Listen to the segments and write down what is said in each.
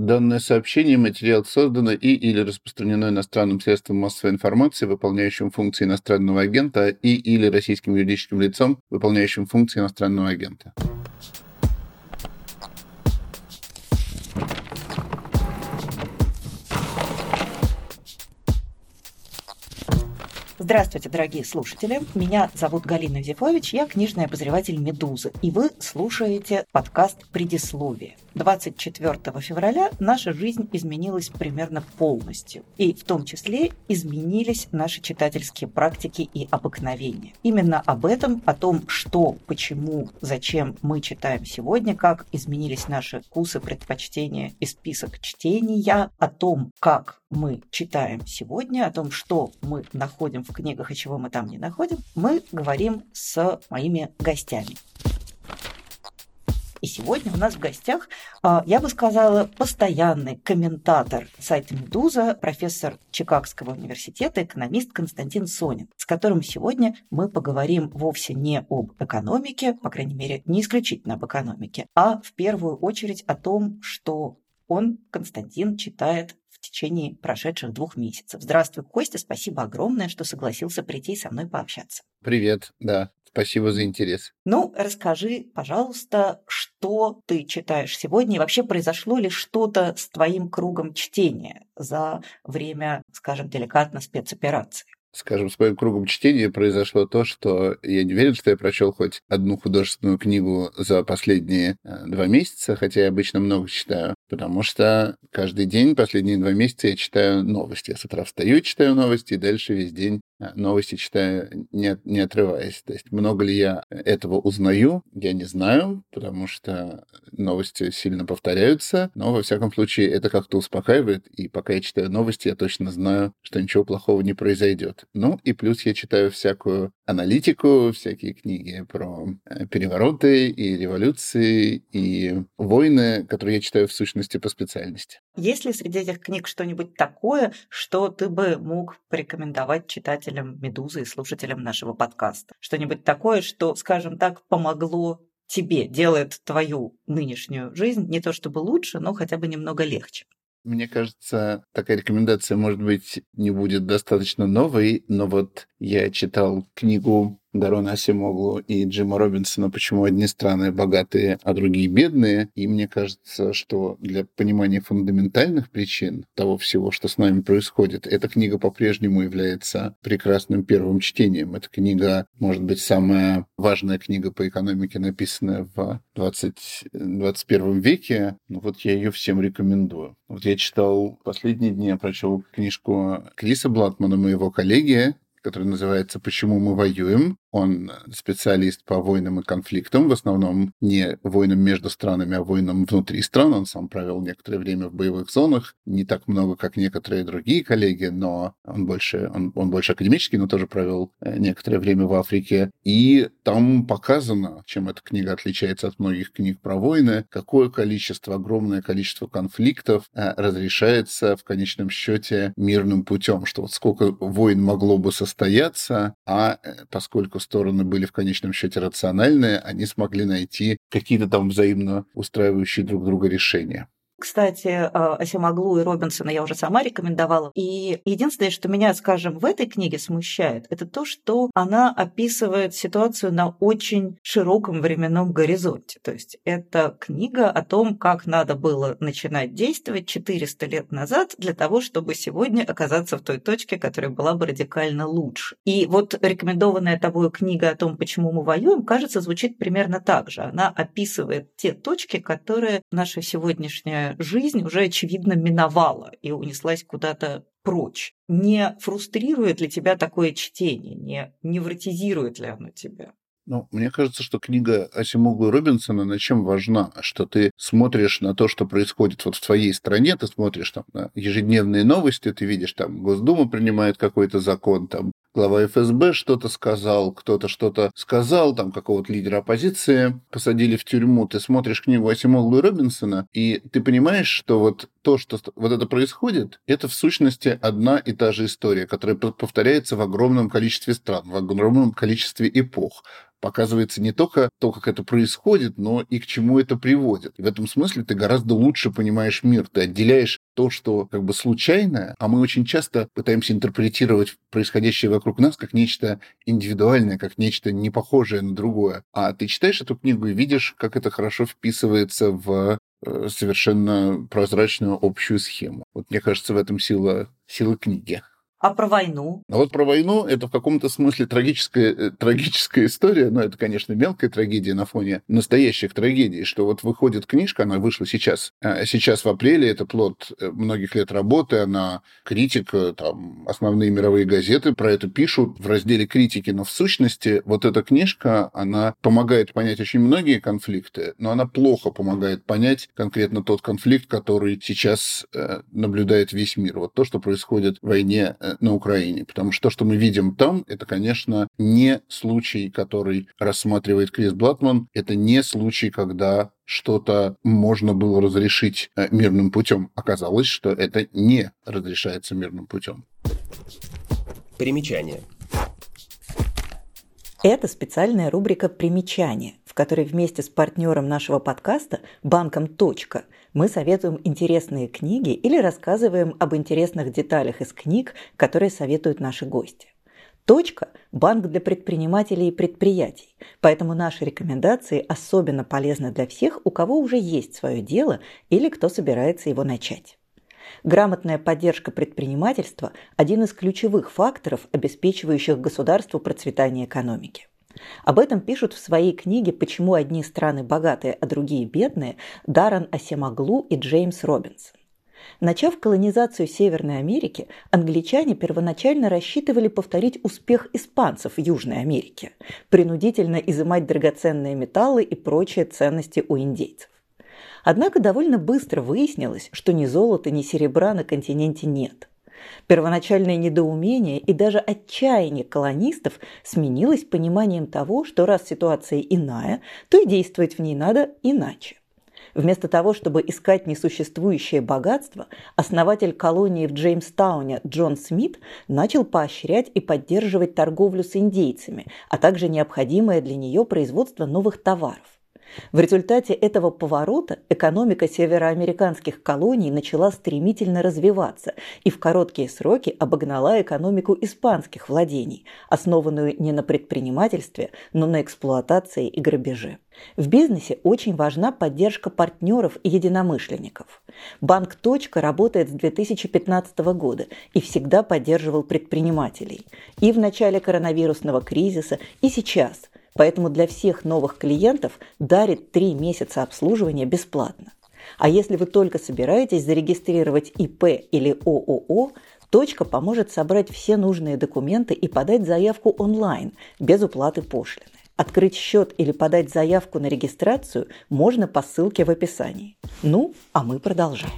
Данное сообщение, материал создано и или распространено иностранным средством массовой информации, выполняющим функции иностранного агента, и или российским юридическим лицом, выполняющим функции иностранного агента. Здравствуйте, дорогие слушатели. Меня зовут Галина Зифович, я книжный обозреватель «Медузы», и вы слушаете подкаст «Предисловие». 24 февраля наша жизнь изменилась примерно полностью, и в том числе изменились наши читательские практики и обыкновения. Именно об этом, о том, что, почему, зачем мы читаем сегодня, как изменились наши вкусы, предпочтения и список чтения, о том, как мы читаем сегодня, о том, что мы находим в книгах и чего мы там не находим, мы говорим с моими гостями. И сегодня у нас в гостях, а, я бы сказала, постоянный комментатор сайта «Медуза», профессор Чикагского университета, экономист Константин Сонин, с которым сегодня мы поговорим вовсе не об экономике, по крайней мере, не исключительно об экономике, а в первую очередь о том, что он, Константин, читает в течение прошедших двух месяцев. Здравствуй, Костя, спасибо огромное, что согласился прийти со мной пообщаться. Привет, да, спасибо за интерес. Ну, расскажи, пожалуйста, что ты читаешь сегодня и вообще произошло ли что-то с твоим кругом чтения за время, скажем, деликатно спецоперации? скажем, с моим кругом чтения произошло то, что я не верю, что я прочел хоть одну художественную книгу за последние э, два месяца, хотя я обычно много читаю, потому что каждый день, последние два месяца я читаю новости. Я с утра встаю читаю новости, и дальше весь день новости читаю, не, не отрываясь. То есть много ли я этого узнаю, я не знаю, потому что новости сильно повторяются, но, во всяком случае, это как-то успокаивает, и пока я читаю новости, я точно знаю, что ничего плохого не произойдет. Ну и плюс я читаю всякую аналитику, всякие книги про э, перевороты и революции и войны, которые я читаю в сущности по специальности. Есть ли среди этих книг что-нибудь такое, что ты бы мог порекомендовать читателям «Медузы» и слушателям нашего подкаста? Что-нибудь такое, что, скажем так, помогло тебе, делает твою нынешнюю жизнь не то чтобы лучше, но хотя бы немного легче? Мне кажется, такая рекомендация, может быть, не будет достаточно новой, но вот я читал книгу Дарона Асимоглу и Джима Робинсона «Почему одни страны богатые, а другие бедные». И мне кажется, что для понимания фундаментальных причин того всего, что с нами происходит, эта книга по-прежнему является прекрасным первым чтением. Эта книга, может быть, самая важная книга по экономике, написанная в 20, 21 веке. Ну вот я ее всем рекомендую. Вот я читал последние дни, я прочел книжку Криса Блатмана, моего коллеги, который называется «Почему мы воюем?». Он специалист по войнам и конфликтам, в основном не войнам между странами, а войнам внутри стран. Он сам провел некоторое время в боевых зонах, не так много, как некоторые другие коллеги, но он больше, он, он больше академический, но тоже провел э, некоторое время в Африке. И там показано, чем эта книга отличается от многих книг про войны, какое количество, огромное количество конфликтов э, разрешается в конечном счете мирным путем, что вот сколько войн могло бы состояться, а э, поскольку стороны были в конечном счете рациональные, они смогли найти какие-то там взаимно устраивающие друг друга решения. Кстати, Асимаглу и Робинсона я уже сама рекомендовала. И единственное, что меня, скажем, в этой книге смущает, это то, что она описывает ситуацию на очень широком временном горизонте. То есть это книга о том, как надо было начинать действовать 400 лет назад для того, чтобы сегодня оказаться в той точке, которая была бы радикально лучше. И вот рекомендованная тобой книга о том, почему мы воюем, кажется, звучит примерно так же. Она описывает те точки, которые наша сегодняшняя жизнь уже, очевидно, миновала и унеслась куда-то прочь. Не фрустрирует ли тебя такое чтение? Не невротизирует ли оно тебя? Ну, мне кажется, что книга Асимогу Робинсона на чем важна? Что ты смотришь на то, что происходит вот в твоей стране, ты смотришь там на ежедневные новости, ты видишь там Госдума принимает какой-то закон, там глава ФСБ что-то сказал, кто-то что-то сказал, там какого-то лидера оппозиции посадили в тюрьму. Ты смотришь книгу Асимоглу и Робинсона, и ты понимаешь, что вот то, что вот это происходит, это в сущности одна и та же история, которая повторяется в огромном количестве стран, в огромном количестве эпох показывается не только то, как это происходит, но и к чему это приводит. И в этом смысле ты гораздо лучше понимаешь мир, ты отделяешь то, что как бы случайное, а мы очень часто пытаемся интерпретировать происходящее вокруг нас как нечто индивидуальное, как нечто не похожее на другое. А ты читаешь эту книгу и видишь, как это хорошо вписывается в э, совершенно прозрачную общую схему. Вот мне кажется, в этом сила, сила книги. А про войну? А вот про войну это в каком-то смысле трагическая, э, трагическая история, но это, конечно, мелкая трагедия на фоне настоящих трагедий, что вот выходит книжка, она вышла сейчас, а сейчас в апреле, это плод э, многих лет работы, она критика, там, основные мировые газеты про это пишут в разделе критики, но в сущности вот эта книжка, она помогает понять очень многие конфликты, но она плохо помогает понять конкретно тот конфликт, который сейчас э, наблюдает весь мир. Вот то, что происходит в войне на Украине. Потому что то, что мы видим там, это, конечно, не случай, который рассматривает Крис Блатман. Это не случай, когда что-то можно было разрешить э, мирным путем. Оказалось, что это не разрешается мирным путем. Примечание. Это специальная рубрика «Примечания», в которой вместе с партнером нашего подкаста, банком «Точка», мы советуем интересные книги или рассказываем об интересных деталях из книг, которые советуют наши гости. Точка – банк для предпринимателей и предприятий, поэтому наши рекомендации особенно полезны для всех, у кого уже есть свое дело или кто собирается его начать. Грамотная поддержка предпринимательства – один из ключевых факторов, обеспечивающих государству процветание экономики. Об этом пишут в своей книге «Почему одни страны богатые, а другие бедные» Даррен Асемаглу и Джеймс Робинсон. Начав колонизацию Северной Америки, англичане первоначально рассчитывали повторить успех испанцев в Южной Америке, принудительно изымать драгоценные металлы и прочие ценности у индейцев. Однако довольно быстро выяснилось, что ни золота, ни серебра на континенте нет. Первоначальное недоумение и даже отчаяние колонистов сменилось пониманием того, что раз ситуация иная, то и действовать в ней надо иначе. Вместо того, чтобы искать несуществующее богатство, основатель колонии в Джеймстауне Джон Смит начал поощрять и поддерживать торговлю с индейцами, а также необходимое для нее производство новых товаров. В результате этого поворота экономика североамериканских колоний начала стремительно развиваться и в короткие сроки обогнала экономику испанских владений, основанную не на предпринимательстве, но на эксплуатации и грабеже. В бизнесе очень важна поддержка партнеров и единомышленников. Банк «Точка» работает с 2015 года и всегда поддерживал предпринимателей. И в начале коронавирусного кризиса, и сейчас – Поэтому для всех новых клиентов дарит 3 месяца обслуживания бесплатно. А если вы только собираетесь зарегистрировать ИП или ООО, Точка поможет собрать все нужные документы и подать заявку онлайн, без уплаты пошлины. Открыть счет или подать заявку на регистрацию можно по ссылке в описании. Ну, а мы продолжаем.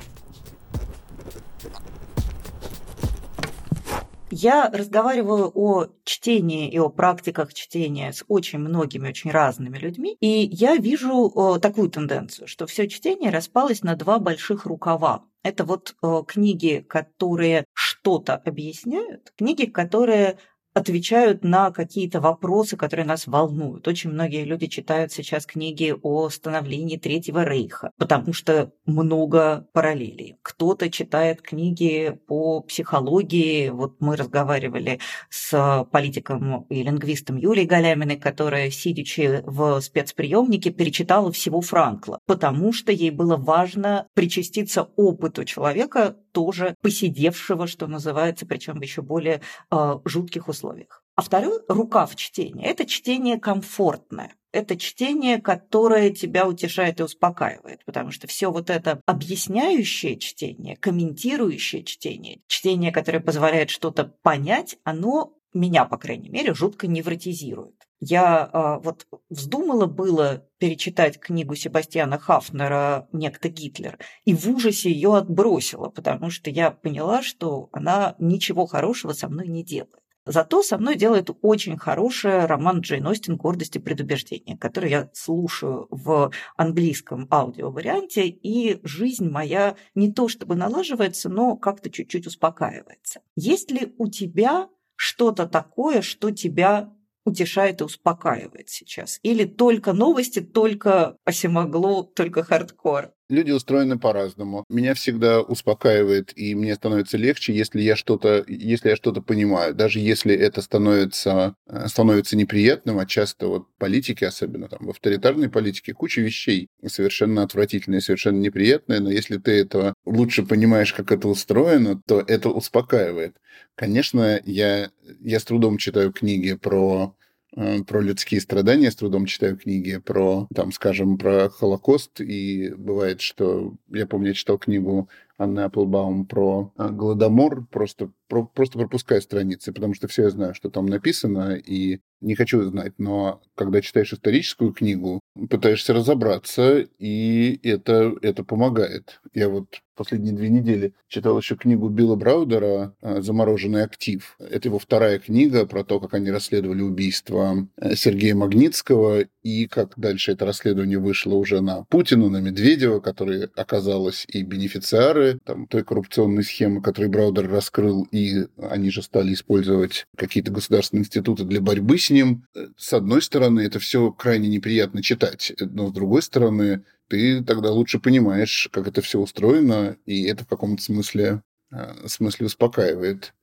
Я разговариваю о чтении и о практиках чтения с очень многими, очень разными людьми, и я вижу такую тенденцию, что все чтение распалось на два больших рукава. Это вот книги, которые что-то объясняют, книги, которые отвечают на какие-то вопросы, которые нас волнуют. Очень многие люди читают сейчас книги о становлении Третьего Рейха, потому что много параллелей. Кто-то читает книги по психологии. Вот мы разговаривали с политиком и лингвистом Юлией Галяминой, которая, сидячи в спецприемнике, перечитала всего Франкла, потому что ей было важно причаститься опыту человека, тоже посидевшего, что называется, причем в еще более э, жутких условиях. А второй рукав чтения – это чтение комфортное. Это чтение, которое тебя утешает и успокаивает, потому что все вот это объясняющее чтение, комментирующее чтение, чтение, которое позволяет что-то понять, оно меня, по крайней мере, жутко невротизирует. Я а, вот вздумала было перечитать книгу Себастьяна Хафнера «Некто Гитлер» и в ужасе ее отбросила, потому что я поняла, что она ничего хорошего со мной не делает. Зато со мной делает очень хороший роман Джейн Остин «Гордость и предубеждение», который я слушаю в английском аудиоварианте, и жизнь моя не то чтобы налаживается, но как-то чуть-чуть успокаивается. Есть ли у тебя что-то такое, что тебя утешает и успокаивает сейчас? Или только новости, только осимогло, только хардкор? Люди устроены по-разному. Меня всегда успокаивает, и мне становится легче, если я что-то, если я что-то понимаю. Даже если это становится, э, становится неприятным, а часто вот политики, особенно там в авторитарной политике, куча вещей совершенно отвратительные, совершенно неприятные, но если ты этого лучше понимаешь, как это устроено, то это успокаивает. Конечно, я, я с трудом читаю книги про про людские страдания, с трудом читаю книги про, там, скажем, про Холокост, и бывает, что, я помню, я читал книгу Анны Апплбаум про э, Голодомор, просто, про, просто пропускаю страницы, потому что все я знаю, что там написано, и не хочу знать, но когда читаешь историческую книгу, пытаешься разобраться, и это, это помогает. Я вот последние две недели читал еще книгу Билла Браудера э, «Замороженный актив». Это его вторая книга про то, как они расследовали убийство э, Сергея Магнитского и как дальше это расследование вышло уже на Путина, на Медведева, которые оказалось и бенефициары там, той коррупционной схемы, которую Браудер раскрыл, и они же стали использовать какие-то государственные институты для борьбы с ним. С одной стороны, это все крайне неприятно читать, но с другой стороны, ты тогда лучше понимаешь, как это все устроено, и это в каком-то смысле, э, смысле успокаивает.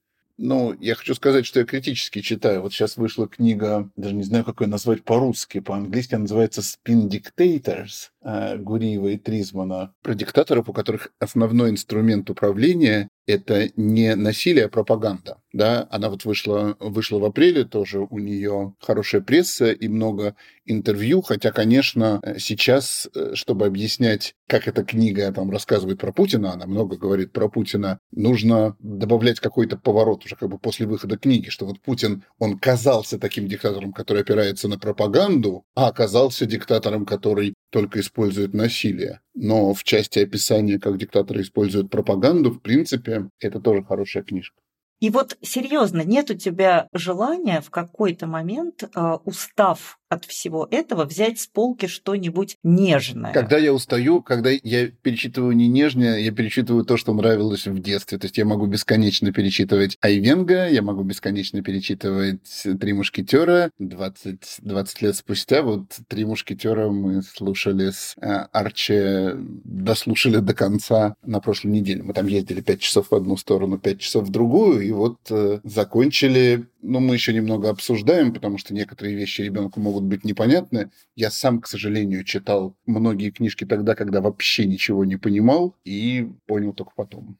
Но я хочу сказать, что я критически читаю. Вот сейчас вышла книга, даже не знаю, как ее назвать по-русски, по-английски она называется «Spin Dictators» э, Гуриева и Тризмана, про диктаторов, у которых основной инструмент управления это не насилие, а пропаганда. Да? Она вот вышла, вышла в апреле, тоже у нее хорошая пресса и много интервью, хотя, конечно, сейчас, э, чтобы объяснять, как эта книга там рассказывает про Путина, она много говорит про Путина, нужно добавлять какой-то поворот уже как бы после выхода книги, что вот Путин, он казался таким диктатором, который опирается на пропаганду, а оказался диктатором, который только использует насилие. Но в части описания, как диктаторы используют пропаганду, в принципе, это тоже хорошая книжка. И вот серьезно, нет у тебя желания в какой-то момент, э, устав от всего этого взять с полки что-нибудь нежное. Когда я устаю, когда я перечитываю не нежное, я перечитываю то, что нравилось в детстве. То есть я могу бесконечно перечитывать Айвенга, я могу бесконечно перечитывать «Три мушкетера». 20, 20 лет спустя вот «Три мушкетера» мы слушали с э, Арчи, дослушали до конца на прошлой неделе. Мы там ездили 5 часов в одну сторону, 5 часов в другую, и вот э, закончили но мы еще немного обсуждаем, потому что некоторые вещи ребенку могут быть непонятны. Я сам, к сожалению, читал многие книжки тогда, когда вообще ничего не понимал, и понял только потом.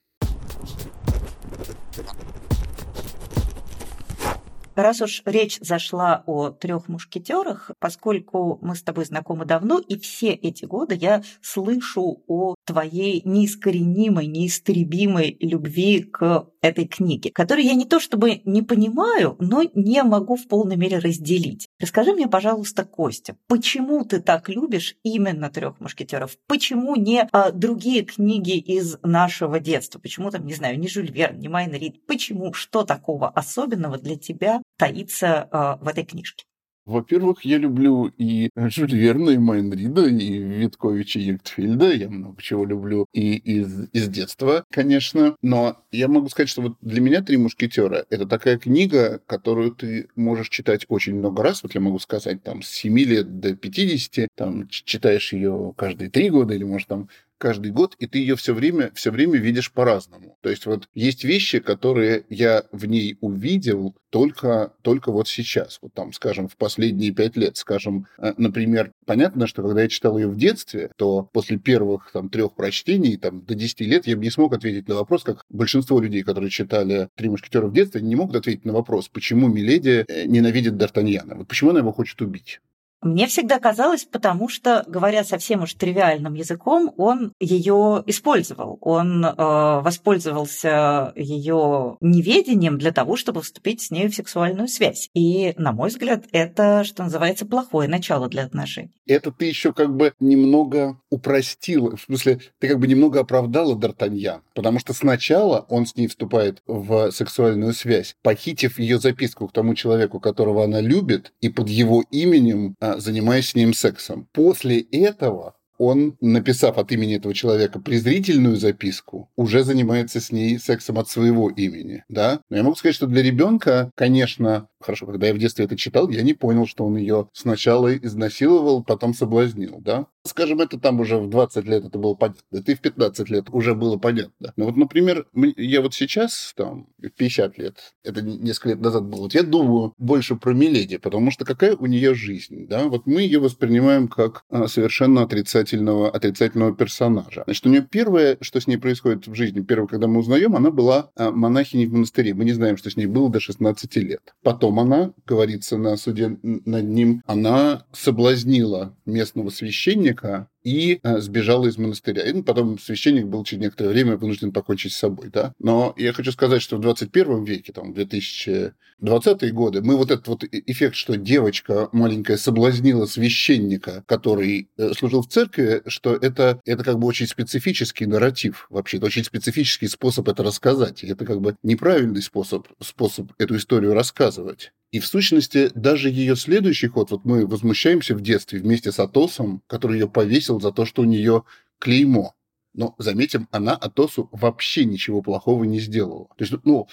Раз уж речь зашла о трех мушкетерах, поскольку мы с тобой знакомы давно, и все эти годы я слышу о твоей неискоренимой, неистребимой любви к этой книге, которую я не то чтобы не понимаю, но не могу в полной мере разделить. Расскажи мне, пожалуйста, Костя, почему ты так любишь именно трех мушкетеров? Почему не а, другие книги из нашего детства? Почему там, не знаю, не Жюль Верн, не Майн Рид? Почему? Что такого особенного для тебя таится а, в этой книжке? Во-первых, я люблю и Жюль Верна, и Майнрида, и Витковича Ектфельда. Я много чего люблю и из, из детства, конечно. Но я могу сказать, что вот для меня «Три мушкетера» — это такая книга, которую ты можешь читать очень много раз. Вот я могу сказать, там, с 7 лет до 50, там, читаешь ее каждые три года или, может, там, каждый год, и ты ее все время, все время видишь по-разному. То есть вот есть вещи, которые я в ней увидел только, только вот сейчас, вот там, скажем, в последние пять лет, скажем, э, например, понятно, что когда я читал ее в детстве, то после первых там трех прочтений, там, до 10 лет я бы не смог ответить на вопрос, как большинство людей, которые читали «Три мушкетера» в детстве, не могут ответить на вопрос, почему Миледи э, ненавидит Д'Артаньяна, вот почему она его хочет убить. Мне всегда казалось, потому что, говоря совсем уж тривиальным языком, он ее использовал. Он э, воспользовался ее неведением для того, чтобы вступить с ней в сексуальную связь. И, на мой взгляд, это, что называется, плохое начало для отношений. Это ты еще как бы немного упростила, в смысле, ты как бы немного оправдала Д'Артаньян, потому что сначала он с ней вступает в сексуальную связь, похитив ее записку к тому человеку, которого она любит, и под его именем а, занимаясь с ним сексом. После этого он, написав от имени этого человека презрительную записку, уже занимается с ней сексом от своего имени, да? Но я могу сказать, что для ребенка, конечно, хорошо, когда я в детстве это читал, я не понял, что он ее сначала изнасиловал, потом соблазнил, да? Скажем, это там уже в 20 лет это было понятно, это и в 15 лет уже было понятно. Но вот, например, я вот сейчас, там, в 50 лет, это несколько лет назад было, вот я думаю больше про Миледи, потому что какая у нее жизнь, да? Вот мы ее воспринимаем как а, совершенно отрицательного, отрицательного персонажа. Значит, у нее первое, что с ней происходит в жизни, первое, когда мы узнаем, она была а, монахиней в монастыре. Мы не знаем, что с ней было до 16 лет. Потом она, говорится на суде над ним, она соблазнила местного священника, и э, сбежала из монастыря. И потом священник был через некоторое время вынужден покончить с собой. Да? Но я хочу сказать, что в 21 веке, там, 2020-е годы, мы вот этот вот эффект, что девочка маленькая соблазнила священника, который э, служил в церкви, что это, это как бы очень специфический нарратив вообще, это очень специфический способ это рассказать. И это как бы неправильный способ, способ эту историю рассказывать. И в сущности, даже ее следующий ход, вот мы возмущаемся в детстве вместе с Атосом, который ее повесил за то, что у нее клеймо. Но, заметим, она Атосу вообще ничего плохого не сделала. То есть, ну,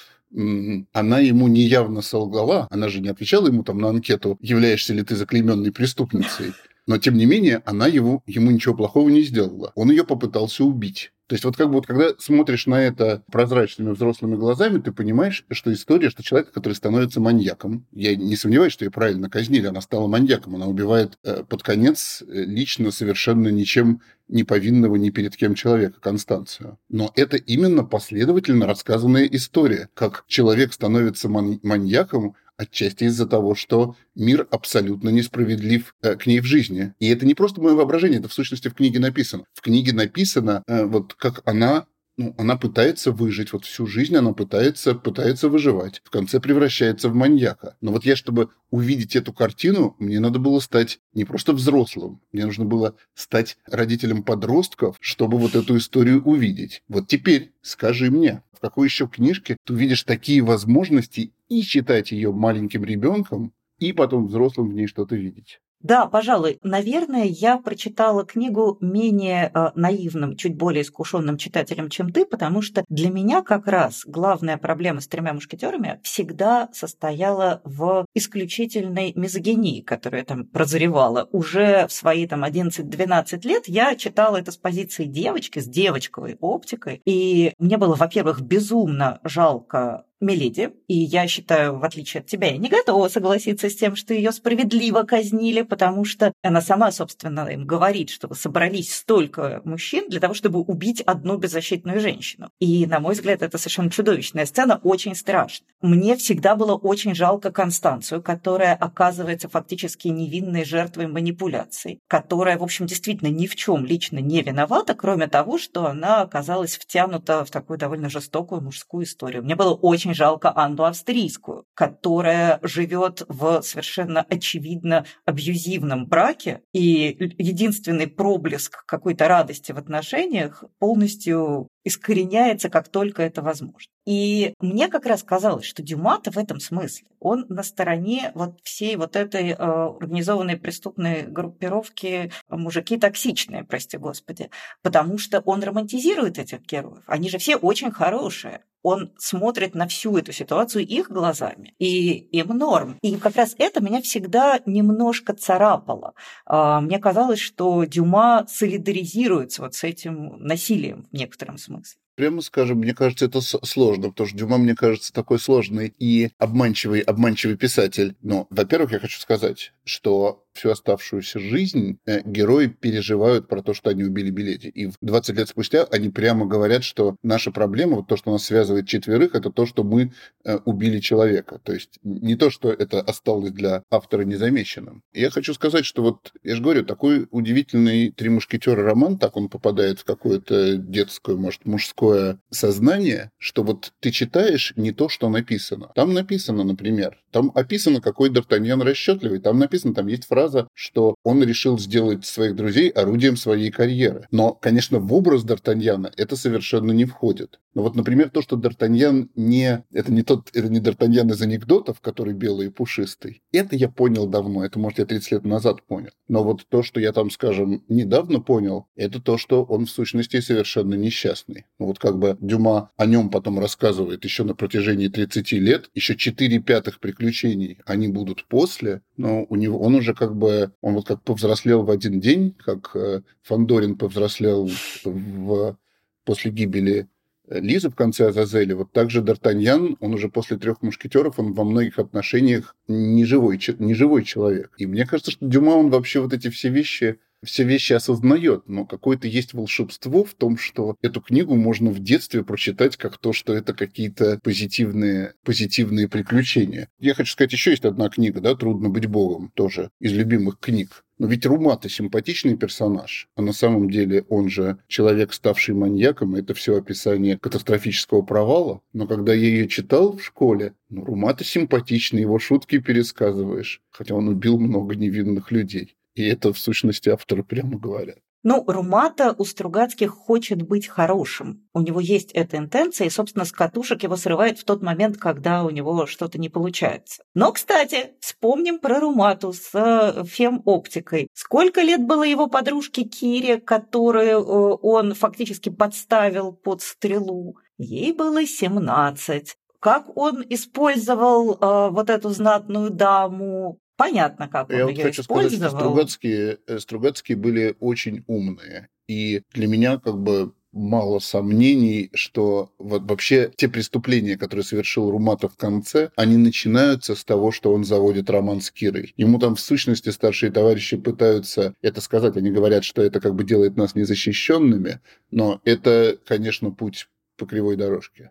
она ему неявно солгала, она же не отвечала ему там на анкету, являешься ли ты заклейменной преступницей. Но, тем не менее, она его, ему ничего плохого не сделала. Он ее попытался убить. То есть вот как бы вот когда смотришь на это прозрачными взрослыми глазами, ты понимаешь, что история, что человек, который становится маньяком, я не сомневаюсь, что ее правильно казнили, она стала маньяком, она убивает э, под конец э, лично совершенно ничем не повинного ни перед кем человека, Констанцию. Но это именно последовательно рассказанная история, как человек становится ман- маньяком, отчасти из-за того, что мир абсолютно несправедлив э, к ней в жизни. И это не просто мое воображение, это в сущности в книге написано. В книге написано, э, вот как она ну, она пытается выжить, вот всю жизнь она пытается, пытается выживать, в конце превращается в маньяка. Но вот я, чтобы увидеть эту картину, мне надо было стать не просто взрослым, мне нужно было стать родителем подростков, чтобы вот эту историю увидеть. Вот теперь скажи мне, в какой еще книжке ты увидишь такие возможности и читать ее маленьким ребенком, и потом взрослым в ней что-то видеть? Да, пожалуй. Наверное, я прочитала книгу менее э, наивным, чуть более искушенным читателем, чем ты, потому что для меня как раз главная проблема с тремя мушкетерами всегда состояла в исключительной мизогинии, которая там прозревала. Уже в свои там 11-12 лет я читала это с позиции девочки, с девочковой оптикой, и мне было, во-первых, безумно жалко Мелиди, и я считаю, в отличие от тебя, я не готова согласиться с тем, что ее справедливо казнили, потому что она сама, собственно, им говорит, что собрались столько мужчин для того, чтобы убить одну беззащитную женщину. И, на мой взгляд, это совершенно чудовищная сцена, очень страшная. Мне всегда было очень жалко Констанцию, которая оказывается фактически невинной жертвой манипуляций, которая, в общем, действительно ни в чем лично не виновата, кроме того, что она оказалась втянута в такую довольно жестокую мужскую историю. Мне было очень очень жалко Анну Австрийскую, которая живет в совершенно очевидно абьюзивном браке, и единственный проблеск какой-то радости в отношениях полностью искореняется, как только это возможно. И мне как раз казалось, что Дюмата в этом смысле, он на стороне вот всей вот этой э, организованной преступной группировки мужики токсичные, прости господи, потому что он романтизирует этих героев. Они же все очень хорошие он смотрит на всю эту ситуацию их глазами, и им норм. И как раз это меня всегда немножко царапало. А, мне казалось, что Дюма солидаризируется вот с этим насилием в некотором смысле. Прямо скажем, мне кажется, это сложно, потому что Дюма, мне кажется, такой сложный и обманчивый, обманчивый писатель. Но, во-первых, я хочу сказать, что всю оставшуюся жизнь э, герои переживают про то, что они убили Билети. И 20 лет спустя они прямо говорят, что наша проблема, вот то, что нас связывает четверых, это то, что мы э, убили человека. То есть не то, что это осталось для автора незамеченным. я хочу сказать, что вот, я же говорю, такой удивительный «Три мушкетера» роман, так он попадает в какое-то детское, может, мужское сознание, что вот ты читаешь не то, что написано. Там написано, например, там описано, какой Д'Артаньян расчетливый. Там написано, там есть фраза, что он решил сделать своих друзей орудием своей карьеры. Но, конечно, в образ Д'Артаньяна это совершенно не входит. Но вот, например, то, что Д'Артаньян не... Это не тот... Это не Д'Артаньян из анекдотов, который белый и пушистый. Это я понял давно. Это, может, я 30 лет назад понял. Но вот то, что я там, скажем, недавно понял, это то, что он в сущности совершенно несчастный. Ну, вот как бы Дюма о нем потом рассказывает еще на протяжении 30 лет, еще 4 пятых приключений они будут после, но у него он уже как бы, он вот как повзрослел в один день, как э, Фандорин повзрослел в, после гибели Лиза в конце Азазели, вот также Д'Артаньян, он уже после трех мушкетеров, он во многих отношениях не живой, не живой человек. И мне кажется, что Дюма, он вообще вот эти все вещи все вещи осознает, но какое-то есть волшебство в том, что эту книгу можно в детстве прочитать как то, что это какие-то позитивные, позитивные приключения. Я хочу сказать, еще есть одна книга, да, «Трудно быть богом», тоже из любимых книг. Но ведь Румата симпатичный персонаж, а на самом деле он же человек, ставший маньяком, это все описание катастрофического провала. Но когда я ее читал в школе, ну, Румата симпатичный, его шутки пересказываешь, хотя он убил много невинных людей. И это, в сущности, авторы прямо говорят. Ну, Румата у Стругацких хочет быть хорошим. У него есть эта интенция, и, собственно, с катушек его срывает в тот момент, когда у него что-то не получается. Но, кстати, вспомним про Румату с э, фем-оптикой. Сколько лет было его подружке Кире, которую э, он фактически подставил под стрелу? Ей было 17 как он использовал э, вот эту знатную даму, Понятно, как он Я вот хочу сказать, что Стругацкие, э, Стругацкие были очень умные. И для меня как бы мало сомнений, что вот вообще те преступления, которые совершил Руматов в конце, они начинаются с того, что он заводит роман с Кирой. Ему там в сущности старшие товарищи пытаются это сказать. Они говорят, что это как бы делает нас незащищенными, но это, конечно, путь по кривой дорожке.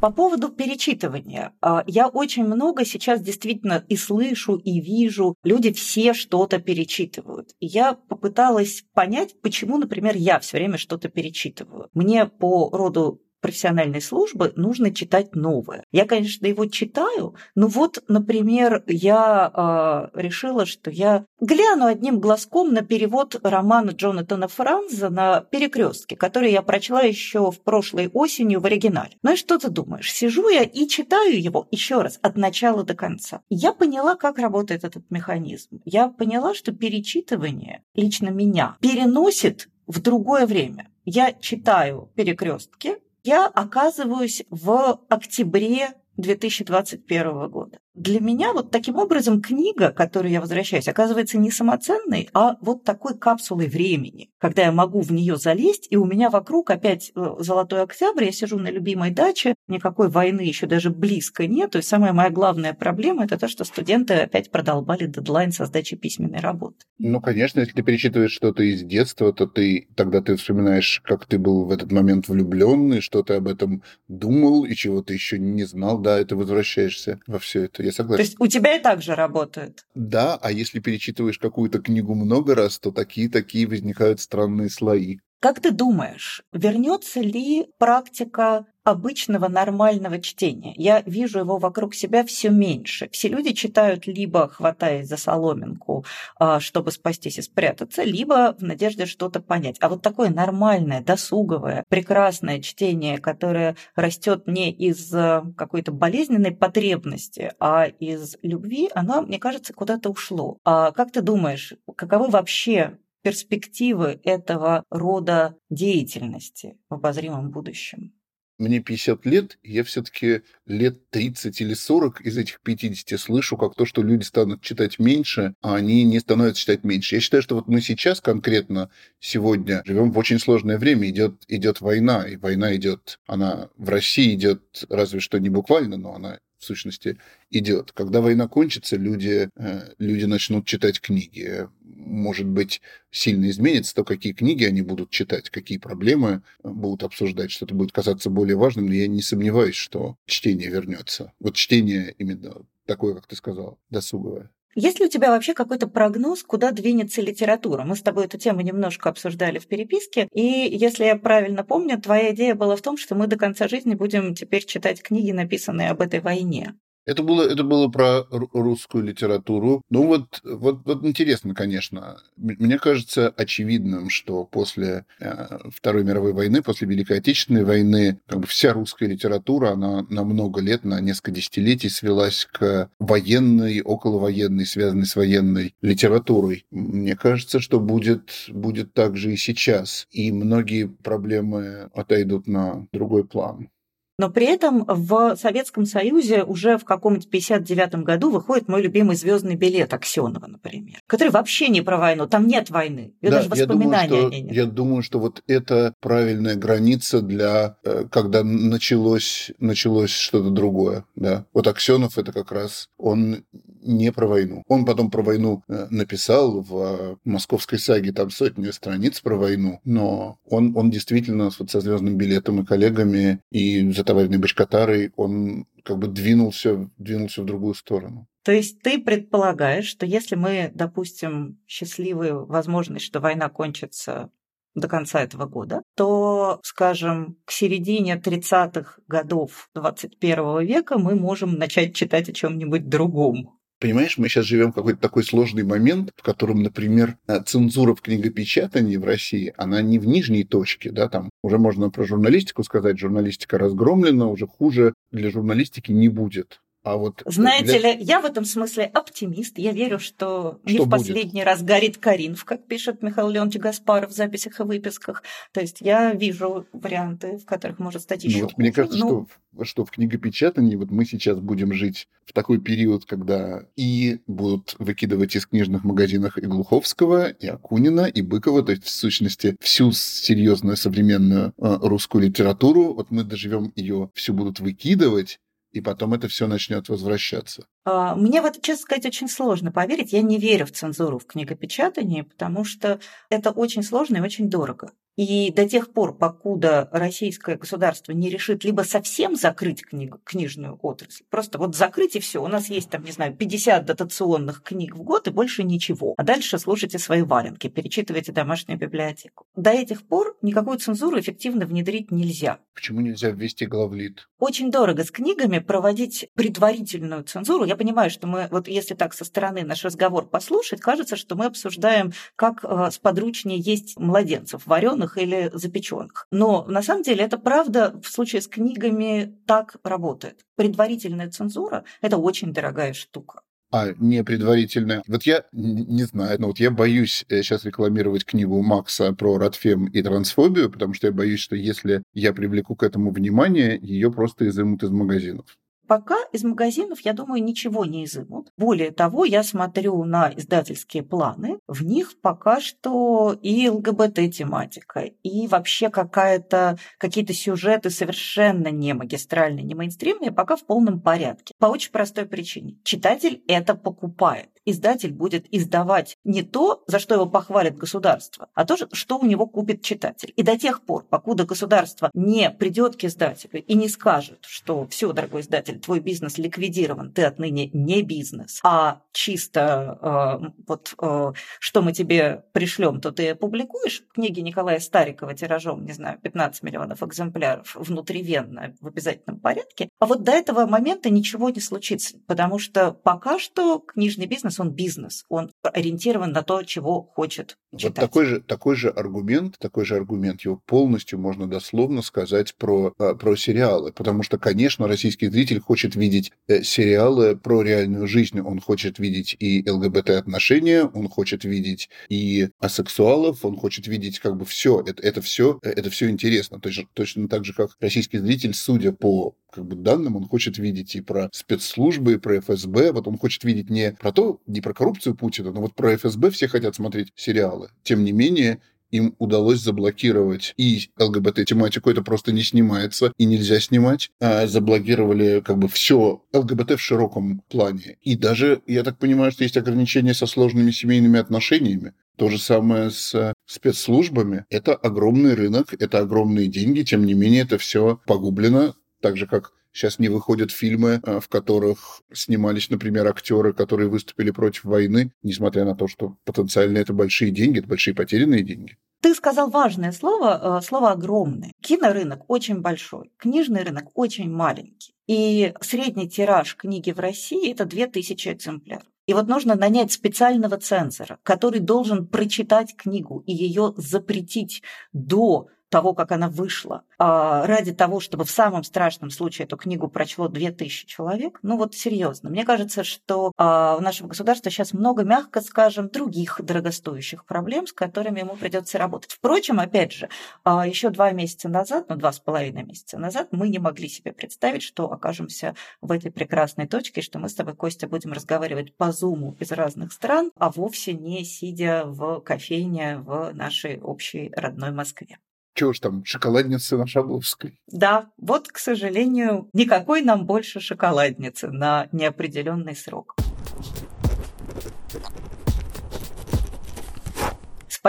По поводу перечитывания. А, я очень много сейчас действительно и слышу, и вижу. Люди все что-то перечитывают. я попыталась понять, почему, например, я все время что-то перечитываю. Мне по роду профессиональной службы нужно читать новое. Я, конечно, его читаю, но вот, например, я э, решила, что я гляну одним глазком на перевод романа Джонатана Франза на перекрестке, который я прочла еще в прошлой осенью в оригинале. Ну и что ты думаешь? Сижу я и читаю его еще раз от начала до конца. Я поняла, как работает этот механизм. Я поняла, что перечитывание лично меня переносит в другое время. Я читаю перекрестки, я оказываюсь в октябре 2021 года. Для меня вот таким образом книга, к которой я возвращаюсь, оказывается не самоценной, а вот такой капсулой времени, когда я могу в нее залезть, и у меня вокруг опять э, золотой октябрь, я сижу на любимой даче, никакой войны еще даже близко нет, и самая моя главная проблема – это то, что студенты опять продолбали дедлайн со сдачи письменной работы. Ну, конечно, если ты перечитываешь что-то из детства, то ты тогда ты вспоминаешь, как ты был в этот момент влюбленный, что ты об этом думал и чего ты еще не знал, да, и ты возвращаешься во все это я согласен. То есть у тебя и так же работает? Да, а если перечитываешь какую-то книгу много раз, то такие-такие возникают странные слои. Как ты думаешь, вернется ли практика обычного нормального чтения. Я вижу его вокруг себя все меньше. Все люди читают либо хватаясь за соломинку, а, чтобы спастись и спрятаться, либо в надежде что-то понять. А вот такое нормальное, досуговое, прекрасное чтение, которое растет не из э, какой-то болезненной потребности, а из любви, оно, мне кажется, куда-то ушло. А как ты думаешь, каковы вообще перспективы этого рода деятельности в обозримом будущем? мне 50 лет, я все-таки лет 30 или 40 из этих 50 слышу, как то, что люди станут читать меньше, а они не становятся читать меньше. Я считаю, что вот мы сейчас конкретно сегодня живем в очень сложное время, идет, идет война, и война идет, она в России идет разве что не буквально, но она в сущности, идет. Когда война кончится, люди, э, люди начнут читать книги. Может быть, сильно изменится то, какие книги они будут читать, какие проблемы э, будут обсуждать, что-то будет казаться более важным, но я не сомневаюсь, что чтение вернется. Вот чтение именно такое, как ты сказал, досуговое. Есть ли у тебя вообще какой-то прогноз, куда двинется литература? Мы с тобой эту тему немножко обсуждали в переписке, и если я правильно помню, твоя идея была в том, что мы до конца жизни будем теперь читать книги, написанные об этой войне. Это было, это было про русскую литературу. Ну вот, вот, вот интересно, конечно. Мне кажется очевидным, что после э, Второй мировой войны, после Великой Отечественной войны, как бы вся русская литература, она на много лет, на несколько десятилетий свелась к военной, околовоенной, связанной с военной литературой. Мне кажется, что будет, будет так же и сейчас. И многие проблемы отойдут на другой план. Но при этом в Советском Союзе уже в каком-нибудь 59 году выходит мой любимый звездный билет Аксенова, например, который вообще не про войну, там нет войны, и да, даже воспоминаний я думаю, что, нет. Я думаю, что вот это правильная граница для, э, когда началось, началось что-то другое. Да. Вот Аксенов это как раз, он не про войну. Он потом про войну э, написал в «Московской саге», там сотни страниц про войну, но он, он действительно вот со «Звездным билетом» и коллегами, и за товарной бочкотарой, он как бы двинулся, двинулся в другую сторону. То есть ты предполагаешь, что если мы, допустим, счастливую возможность, что война кончится до конца этого года, то, скажем, к середине 30-х годов 21 века мы можем начать читать о чем-нибудь другом. Понимаешь, мы сейчас живем в какой-то такой сложный момент, в котором, например, э, цензура в книгопечатании в России, она не в нижней точке, да, там уже можно про журналистику сказать, журналистика разгромлена, уже хуже для журналистики не будет. А вот Знаете для... ли, я в этом смысле оптимист. Я верю, что, что не в последний будет? раз горит Каринф, как пишет Михаил Леонтьевич Гаспаров в записях и выписках. То есть я вижу варианты, в которых может стать еще. Ну, вот мне кажется, ну... что, что в книгопечатании вот мы сейчас будем жить в такой период, когда и будут выкидывать из книжных магазинов и Глуховского, и Акунина, и Быкова, то есть в сущности всю серьезную современную э, русскую литературу. Вот мы доживем ее, все будут выкидывать, и потом это все начнет возвращаться. А, мне в это, честно сказать, очень сложно поверить. Я не верю в цензуру в книгопечатании, потому что это очень сложно и очень дорого. И до тех пор, покуда российское государство не решит либо совсем закрыть книг, книжную отрасль, просто вот закрыть и все, у нас есть там, не знаю, 50 дотационных книг в год и больше ничего, а дальше слушайте свои валенки, перечитывайте домашнюю библиотеку. До этих пор никакую цензуру эффективно внедрить нельзя. Почему нельзя ввести главлит? Очень дорого с книгами проводить предварительную цензуру. Я понимаю, что мы, вот если так со стороны наш разговор послушать, кажется, что мы обсуждаем, как э, сподручнее есть младенцев, вареных вареных или запеченных. Но на самом деле это правда в случае с книгами так работает. Предварительная цензура – это очень дорогая штука. А не предварительная. Вот я не знаю, но вот я боюсь сейчас э, рекламировать книгу Макса про радфем и трансфобию, потому что я боюсь, что если я привлеку к этому внимание, ее просто изымут из магазинов. Пока из магазинов, я думаю, ничего не изымут. Более того, я смотрю на издательские планы. В них пока что и ЛГБТ-тематика, и вообще какая-то, какие-то сюжеты совершенно не магистральные, не мейнстримные, пока в полном порядке. По очень простой причине. Читатель это покупает издатель будет издавать не то, за что его похвалит государство, а то, что у него купит читатель. И до тех пор, покуда государство не придет к издателю и не скажет, что все, дорогой издатель, твой бизнес ликвидирован, ты отныне не бизнес, а чисто э, вот э, что мы тебе пришлем, то ты опубликуешь. Книги Николая Старикова тиражом, не знаю, 15 миллионов экземпляров внутривенно в обязательном порядке. А вот до этого момента ничего не случится, потому что пока что книжный бизнес он бизнес, он ориентирован на то, чего хочет читать. Вот такой же, такой же аргумент, такой же аргумент, его полностью можно дословно сказать про, а, про сериалы, потому что, конечно, российский зритель хочет видеть э, сериалы про реальную жизнь, он хочет видеть и ЛГБТ-отношения, он хочет видеть и асексуалов, он хочет видеть как бы все, это, это все, э, это все интересно, точно, точно так же, как российский зритель, судя по как бы данным, он хочет видеть и про спецслужбы, и про ФСБ, вот он хочет видеть не про то, не про коррупцию Путина, но вот про ФСБ все хотят смотреть сериалы. Тем не менее, им удалось заблокировать и ЛГБТ-тематику, это просто не снимается и нельзя снимать. А заблокировали как бы все ЛГБТ в широком плане. И даже, я так понимаю, что есть ограничения со сложными семейными отношениями. То же самое с спецслужбами. Это огромный рынок, это огромные деньги, тем не менее это все погублено, так же как Сейчас не выходят фильмы, э, в которых снимались, например, актеры, которые выступили против войны, несмотря на то, что потенциально это большие деньги, это большие потерянные деньги. Ты сказал важное слово, э, слово огромное. Кинорынок очень большой, книжный рынок очень маленький. И средний тираж книги в России – это 2000 экземпляров. И вот нужно нанять специального цензора, который должен прочитать книгу и ее запретить до того, как она вышла, а, ради того, чтобы в самом страшном случае эту книгу прочло 2000 человек, ну вот серьезно. Мне кажется, что а, у нашего государства сейчас много, мягко скажем, других дорогостоящих проблем, с которыми ему придется работать. Впрочем, опять же, а, еще два месяца назад, ну два с половиной месяца назад, мы не могли себе представить, что окажемся в этой прекрасной точке, что мы с тобой, Костя, будем разговаривать по зуму из разных стран, а вовсе не сидя в кофейне в нашей общей родной Москве. Чего ж там, шоколадница на Шабловской? Да, вот, к сожалению, никакой нам больше шоколадницы на неопределенный срок.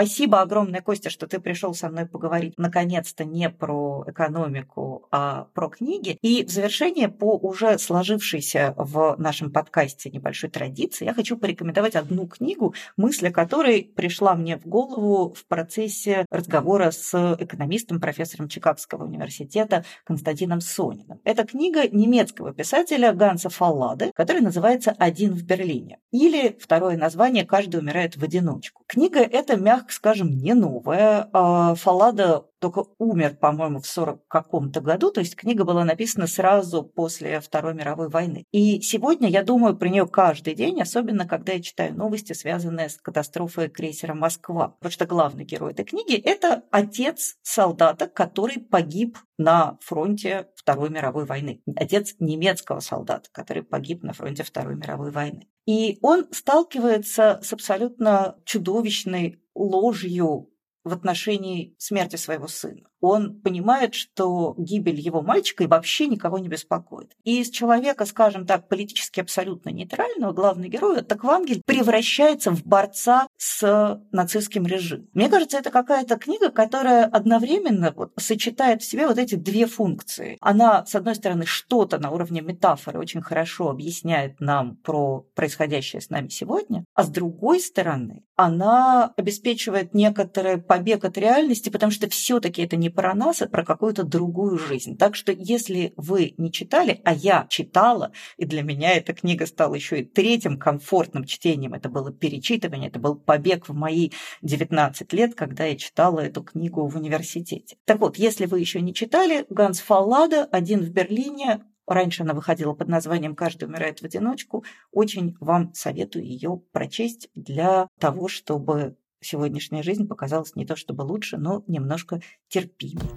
Спасибо огромное, Костя, что ты пришел со мной поговорить наконец-то не про экономику, а про книги. И в завершение по уже сложившейся в нашем подкасте небольшой традиции я хочу порекомендовать одну книгу, мысль о которой пришла мне в голову в процессе разговора с экономистом, профессором Чикагского университета Константином Сониным. Это книга немецкого писателя Ганса Фаллады, которая называется «Один в Берлине». Или второе название «Каждый умирает в одиночку». Книга эта, мягко скажем, не новая. А, Фалада только умер, по-моему, в 40 каком-то году, то есть книга была написана сразу после Второй мировой войны. И сегодня я думаю про нее каждый день, особенно когда я читаю новости, связанные с катастрофой крейсера «Москва». Потому что главный герой этой книги – это отец солдата, который погиб на фронте Второй мировой войны. Отец немецкого солдата, который погиб на фронте Второй мировой войны. И он сталкивается с абсолютно чудовищной ложью в отношении смерти своего сына он понимает, что гибель его мальчика и вообще никого не беспокоит. И из человека, скажем так, политически абсолютно нейтрального, главный герой, так Вангель превращается в борца с нацистским режимом. Мне кажется, это какая-то книга, которая одновременно вот сочетает в себе вот эти две функции. Она, с одной стороны, что-то на уровне метафоры очень хорошо объясняет нам про происходящее с нами сегодня, а с другой стороны, она обеспечивает некоторый побег от реальности, потому что все-таки это не про нас, а про какую-то другую жизнь. Так что если вы не читали, а я читала, и для меня эта книга стала еще и третьим комфортным чтением, это было перечитывание, это был побег в мои 19 лет, когда я читала эту книгу в университете. Так вот, если вы еще не читали, Ганс Фаллада «Один в Берлине», Раньше она выходила под названием «Каждый умирает в одиночку». Очень вам советую ее прочесть для того, чтобы сегодняшняя жизнь показалась не то чтобы лучше, но немножко терпимее.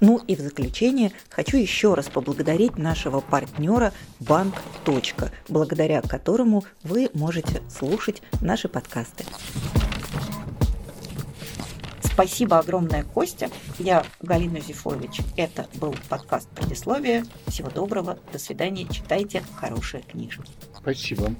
Ну и в заключение хочу еще раз поблагодарить нашего партнера Банк. благодаря которому вы можете слушать наши подкасты. Спасибо огромное, Костя. Я Галина Зифович. Это был подкаст «Предисловие». Всего доброго. До свидания. Читайте хорошие книжки. Спасибо.